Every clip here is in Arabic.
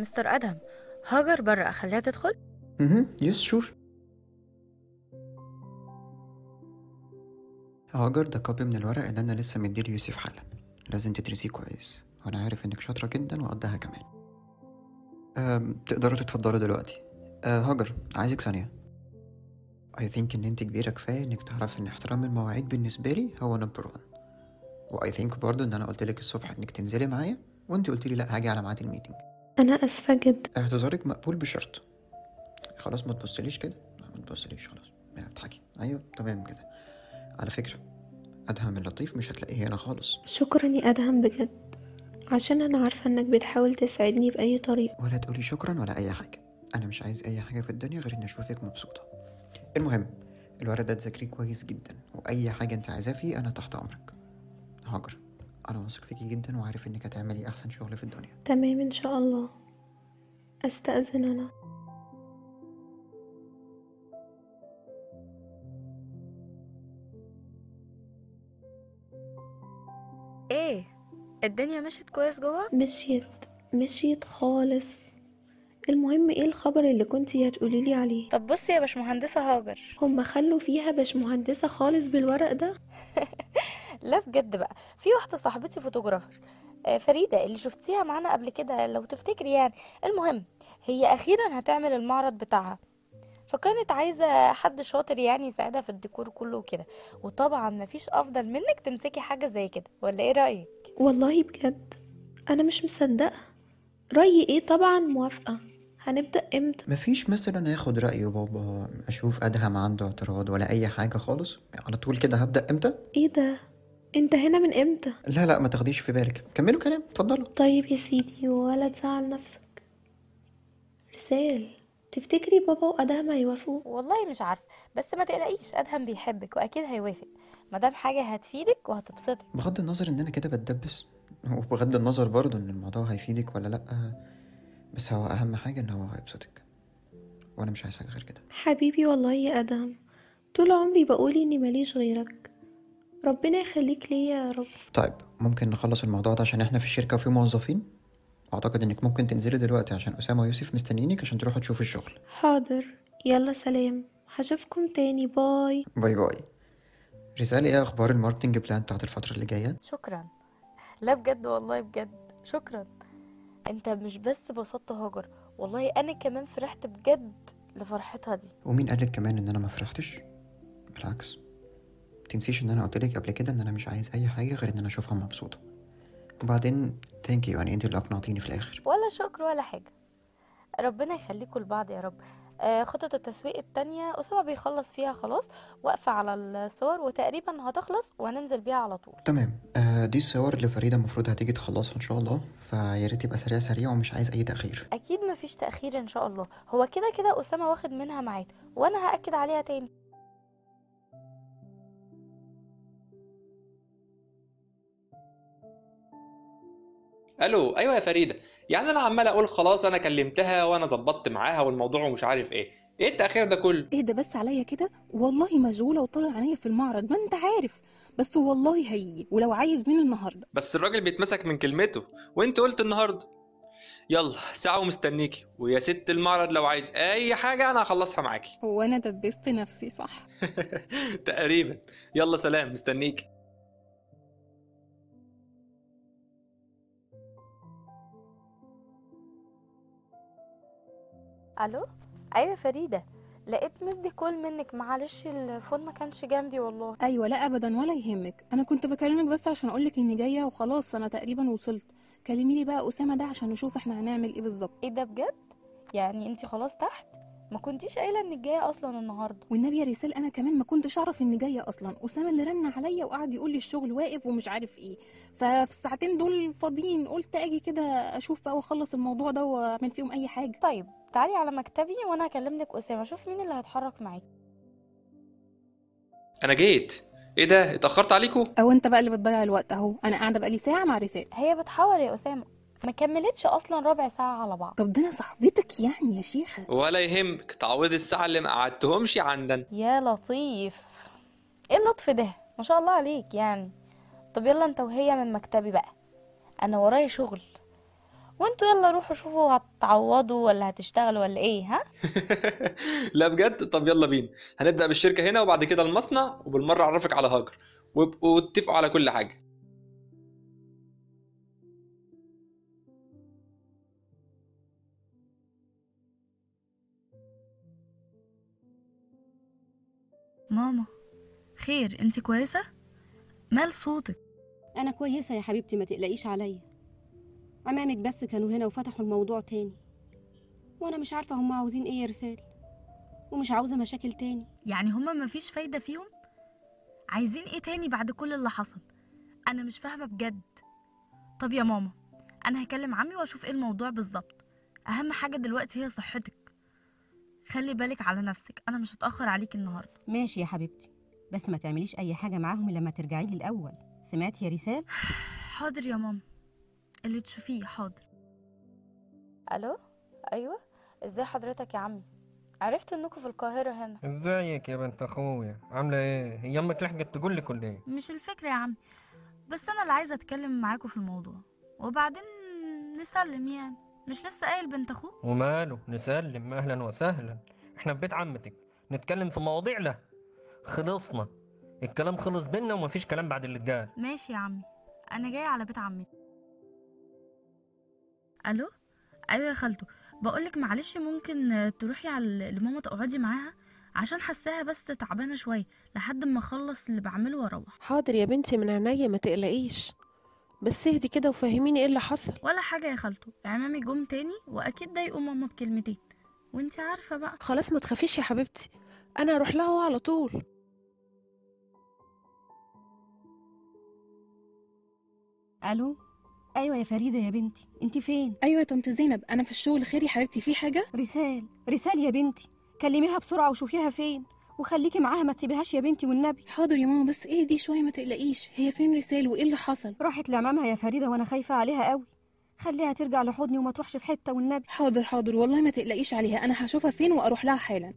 مستر أدهم. هاجر بره اخليها تدخل. أها yes sure هاجر ده copy من الورق اللي أنا لسه مديه ليوسف حالا. لازم تدرسيه كويس. وأنا عارف إنك شاطرة جدا وقدها كمان. تقدروا تتفضلوا دلوقتي. أه هاجر عايزك ثانية. I think إن أنت كبيرة كفاية إنك تعرف إن احترام المواعيد بالنسبة لي هو number 1 و I think برضه إن أنا قلت لك الصبح إنك تنزلي معايا وأنت قلت لي لأ هاجي على ميعاد الميتنج. أنا آسفة جدا. اعتذارك مقبول بشرط. خلاص ما تبصليش كده؟ ما تبصليش خلاص. ما بتضحكي أيوه تمام كده. على فكرة أدهم اللطيف مش هتلاقيه هنا خالص. شكرا يا أدهم بجد. عشان أنا عارفة إنك بتحاول تساعدني بأي طريقة. ولا تقولي شكرا ولا أي حاجة. أنا مش عايز أي حاجة في الدنيا غير إني أشوفك مبسوطة. المهم الورق ده تذاكريه كويس جدا. وأي حاجة أنت عايزاه فيه أنا تحت أمرك. هاجر. أنا واثق فيكي جدا وعارف إنك هتعملي أحسن شغل في الدنيا. تمام إن شاء الله. أستأذن أنا. إيه الدنيا مشيت كويس جوه؟ مشيت مشيت خالص. المهم إيه الخبر اللي كنتي هتقوليلي عليه؟ طب بصي يا باشمهندسة هاجر. هما خلوا فيها باشمهندسة خالص بالورق ده؟ لا بجد بقى. في واحدة صاحبتي photographer آه، فريدة اللي شفتيها معانا قبل كده لو تفتكري يعني. المهم هي أخيرا هتعمل المعرض بتاعها. فكانت عايزة حد شاطر يعني يساعدها في الديكور كله وكده. وطبعا مفيش أفضل منك تمسكي حاجة زي كده. ولا إيه رأيك؟ والله بجد. أنا مش مصدقة. رأيي إيه؟ طبعا موافقة. هنبدأ إمتى؟ مفيش مثلا اخد رأي بابا أشوف أدهم عنده اعتراض ولا أي حاجة خالص؟ على طول كده هبدأ إمتى؟ إيه ده؟ انت هنا من إمتى؟ لا لا ما تاخديش في بالك. كملوا كلام اتفضلوا. طيب يا سيدي ولا تزعل نفسك. رسال تفتكري بابا وأدهم هيوافقوا والله مش عارفه بس ما تقلقيش أدهم بيحبك وأكيد هيوافق. مادام حاجة هتفيدك وهتبسطك. بغض النظر إن أنا كده بتدبس وبغض النظر برضو إن الموضوع هيفيدك ولا لأ بس هو أهم حاجة إن هو هيبسطك. وأنا مش عايز حاجة غير كده. حبيبي والله يا أدهم طول عمري بقول إني ماليش غيرك. ربنا يخليك ليا يا رب. طيب ممكن نخلص الموضوع ده عشان إحنا في الشركة وفي موظفين؟ أعتقد إنك ممكن تنزلي دلوقتي عشان أسامة ويوسف مستنيينك عشان تروحوا تشوفوا الشغل. حاضر. يلا سلام. هشوفكم تاني. Bye. Bye bye. رسالة إيه أخبار ال marketing plan بتاعت الفترة اللي جاية؟ شكرا. لا بجد والله بجد. شكرا. أنت مش بس بسطت هاجر والله أنا كمان فرحت بجد لفرحتها دي. ومين قالك كمان إن أنا ما فرحتش؟ بالعكس. متنسيش إن أنا قلتلك قبل كده إن أنا مش عايز أي حاجة غير إن أنا أشوفها مبسوطة. وبعدين thank you يعني أنت اللي أقنعتيني في الآخر. ولا شكر ولا حاجة. ربنا يخليكم لبعض يا رب. آه، خطة التسويق التانية أسامة بيخلص فيها خلاص واقفة على الصور وتقريبا هتخلص وهننزل بيها على طول. تمام. آه دي الصور اللي فريدة المفروض هتيجي تخلصها إن شاء الله فيا ريت يبقى سريع سريع ومش عايز أي تأخير. أكيد مفيش تأخير إن شاء الله. هو كده كده أسامة واخد منها ميعاد وأنا هأكد عليها تاني. ألو أيوه يا فريدة. يعني أنا عمال أقول خلاص أنا كلمتها وأنا ظبطت معاها والموضوع ومش عارف إيه. إيه التأخير ده كله؟ اهدى بس عليا كده؟ والله مشغولة وطالع عينيا في المعرض ما أنت عارف. بس والله هيجي ولو عايز من النهاردة؟ بس الراجل بيتمسك من كلمته. وانت قلت النهارده. يلا ساعة ومستنيكي. ويا ست المعرض لو عايز أي حاجة أنا هخلصها معاكي. هو أنا دبست نفسي صح؟ تقريبا. يلا سلام. مستنيكي. ألو؟ أيوة فريدة. لقيت مسدي كول منك. معلش الفون ما كانش جنبي والله. أيوه لا ابدا ولا يهمك. أنا كنت بكلمك بس عشان أقولك إني جاية وخلاص أنا تقريبا وصلت. كلمي لي بقى أسامة ده عشان نشوف إحنا هنعمل إيه بالظبط. إيه ده بجد؟ يعني أنتي خلاص تحت؟ ما كنتيش قايلة إنك جاية أصلا النهارده. والنبي يا رسال أنا كمان ما كنتش أعرف إني جاية أصلا. أسامة اللي رن عليا وقعد يقول لي الشغل واقف ومش عارف إيه. ففي الساعتين دول فاضيين. قلت أجي كده أشوف بقى وأخلص الموضوع ده وأعمل فيهم أي حاجة. طيب تعالي على مكتبي وأنا هكلم لك أسامة. شوف مين اللي هيتحرك معاكي. أنا جيت. إيه ده؟ اتأخرت عليكم أو أنت بقى اللي بتضيع الوقت أهو. أنا قاعدة بقالي ساعة مع رسال هي بتحور يا أسامة. ما كملتش أصلا ربع ساعة على بعض. طب ده أنا صاحبتك يعني يا شيخة. ولا يهمك. تعوضي الساعة اللي ما قعدتهمش عندنا يا لطيف. إيه اللطف ده؟ ما شاء الله عليك يعني. طب يلا أنت وهي من مكتبي بقى. أنا ورايا شغل. وانتوا يلا روحوا شوفوا هتعوضوا ولا هتشتغلوا ولا إيه ها؟ لا بجد؟ طب يلا بينا. هنبدأ بالشركة هنا وبعد كده المصنع وبالمرة أعرفك على هاجر وابقوا اتفقوا على كل حاجة. ماما خير انت كويسة؟ مال صوتك. أنا كويسة يا حبيبتي ما تقلقيش عليا. عمامك بس كانوا هنا وفتحوا الموضوع تاني. وأنا مش عارفة هم عاوزين إيه يا رسال ومش عاوزة مشاكل تاني. يعني هما مفيش فايدة فيهم؟ عايزين إيه تاني بعد كل اللي حصل؟ أنا مش فاهمة بجد. طب يا ماما أنا هكلم عمي وأشوف إيه الموضوع بالظبط. أهم حاجة دلوقتي هي صحتك. خلي بالك على نفسك أنا مش هتأخر عليك النهاردة. ماشي يا حبيبتي بس ما تعمليش أي حاجة معاهم لما ترجعي لي الأول. سمعتي يا رسال؟ حاضر يا ماما. اللي تشوفيه حاضر. ألو؟ أيوه. إزاي حضرتك يا عمي؟ عرفت انكم في القاهرة هنا. إزيك يا بنت أخويا؟ عاملة إيه؟ هي أمك لحقت تقول لك ولا إيه. مش الفكرة يا عمي بس أنا اللي عايزة أتكلم معاكم في الموضوع. وبعدين نسلم يعني. مش لسه قايل بنت اخوه وماله؟ نسلم. أهلا وسهلا. إحنا في بيت عمتك. نتكلم في مواضيع له خلصنا. الكلام خلص بينا ومفيش كلام بعد اللي اتقال. ماشي يا عمي. أنا جاية على بيت عمتي. ألو؟ أيوه يا خالته بقولك معلش ممكن تروحي على لماما تقعدي معاها؟ عشان حاساها بس تعبانة شوية لحد ما أخلص اللي بعمله وأروح. حاضر يا بنتي من عينيا ما تقلقيش. بس اهدي كده وفهميني إيه اللي حصل. ولا حاجة يا خالته عمامي جم تاني وأكيد ضايقوا ماما بكلمتين. وأنتي عارفة بقى. خلاص ما تخافيش يا حبيبتي. أنا هروح لها على طول. ألو؟ أيوة يا فريدة يا بنتي. أنت فين؟ أيوه يا طنط زينب أنا في الشغل. خير يا حبيبتي في حاجة؟ رسال رسال يا بنتي. كلميها بسرعة وشوفيها فين. وخليكي معاها ما تسيبيهاش يا بنتي والنبي. حاضر يا ماما بس إيه دي شوية ما تقلقيش. هي فين رسال؟ وإيه اللي حصل؟ راحت لعمامها يا فريدة وأنا خايفة عليها قوي. خليها ترجع لحضني وما تروحش في حتة والنبي. حاضر حاضر. والله ما تقلقيش عليها. أنا هشوفها فين وأروح لها حالا.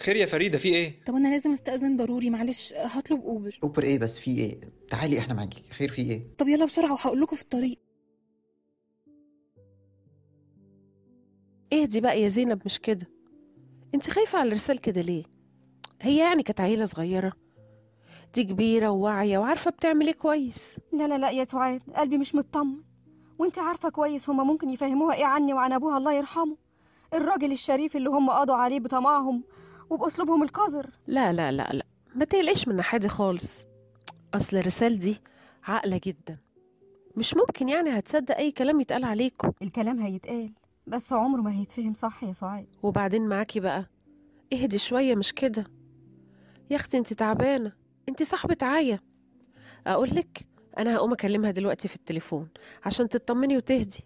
خير يا فريدة في إيه؟ طب أنا لازم أستأذن ضروري معلش هطلب أوبر. أوبر إيه بس؟ في إيه؟ تعالي إحنا معاكي. خير في إيه؟ طب يلا بسرعة وهقول لكم في الطريق. اهدي بقى يا زينب؟ مش كده. أنت خايفة على الرسال كده ليه؟ هي يعني كانت عيلة صغيرة. دي كبيرة وواعية وعارفة بتعمل إيه كويس. لا لا لا يا سعاد قلبي مش مطمن. وأنت عارفة كويس هما ممكن يفهموها إيه عني وعن ابوها الله يرحمه. الراجل الشريف اللي هم قضوا عليه بطمعهم وبأسلوبهم القذر. لا لا لا لا. ما تقلقش من حاجة خالص. أصل الرسال دي عاقلة جدا. مش ممكن يعني هتصدق أي كلام يتقال عليكم. الكلام هيتقال بس عمره ما هيتفهم صح يا سعاد. وبعدين معاكي بقى. اهدي شوية مش كده؟ يا أختي أنت تعبانة. أنت صاحبة عاية. أقولك أنا هقوم أكلمها دلوقتي في التليفون عشان تطمني وتهدي.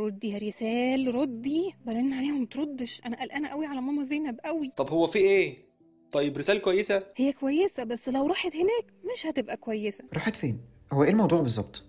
ردي يا رسال ردي. برن عليها وما تردش. أنا قلقانة قوي على ماما زينب قوي. طب هو في إيه؟ طيب رسالة كويسة؟ هي كويسة بس لو راحت هناك مش هتبقى كويسة. راحت فين؟ هو إيه الموضوع بالظبط؟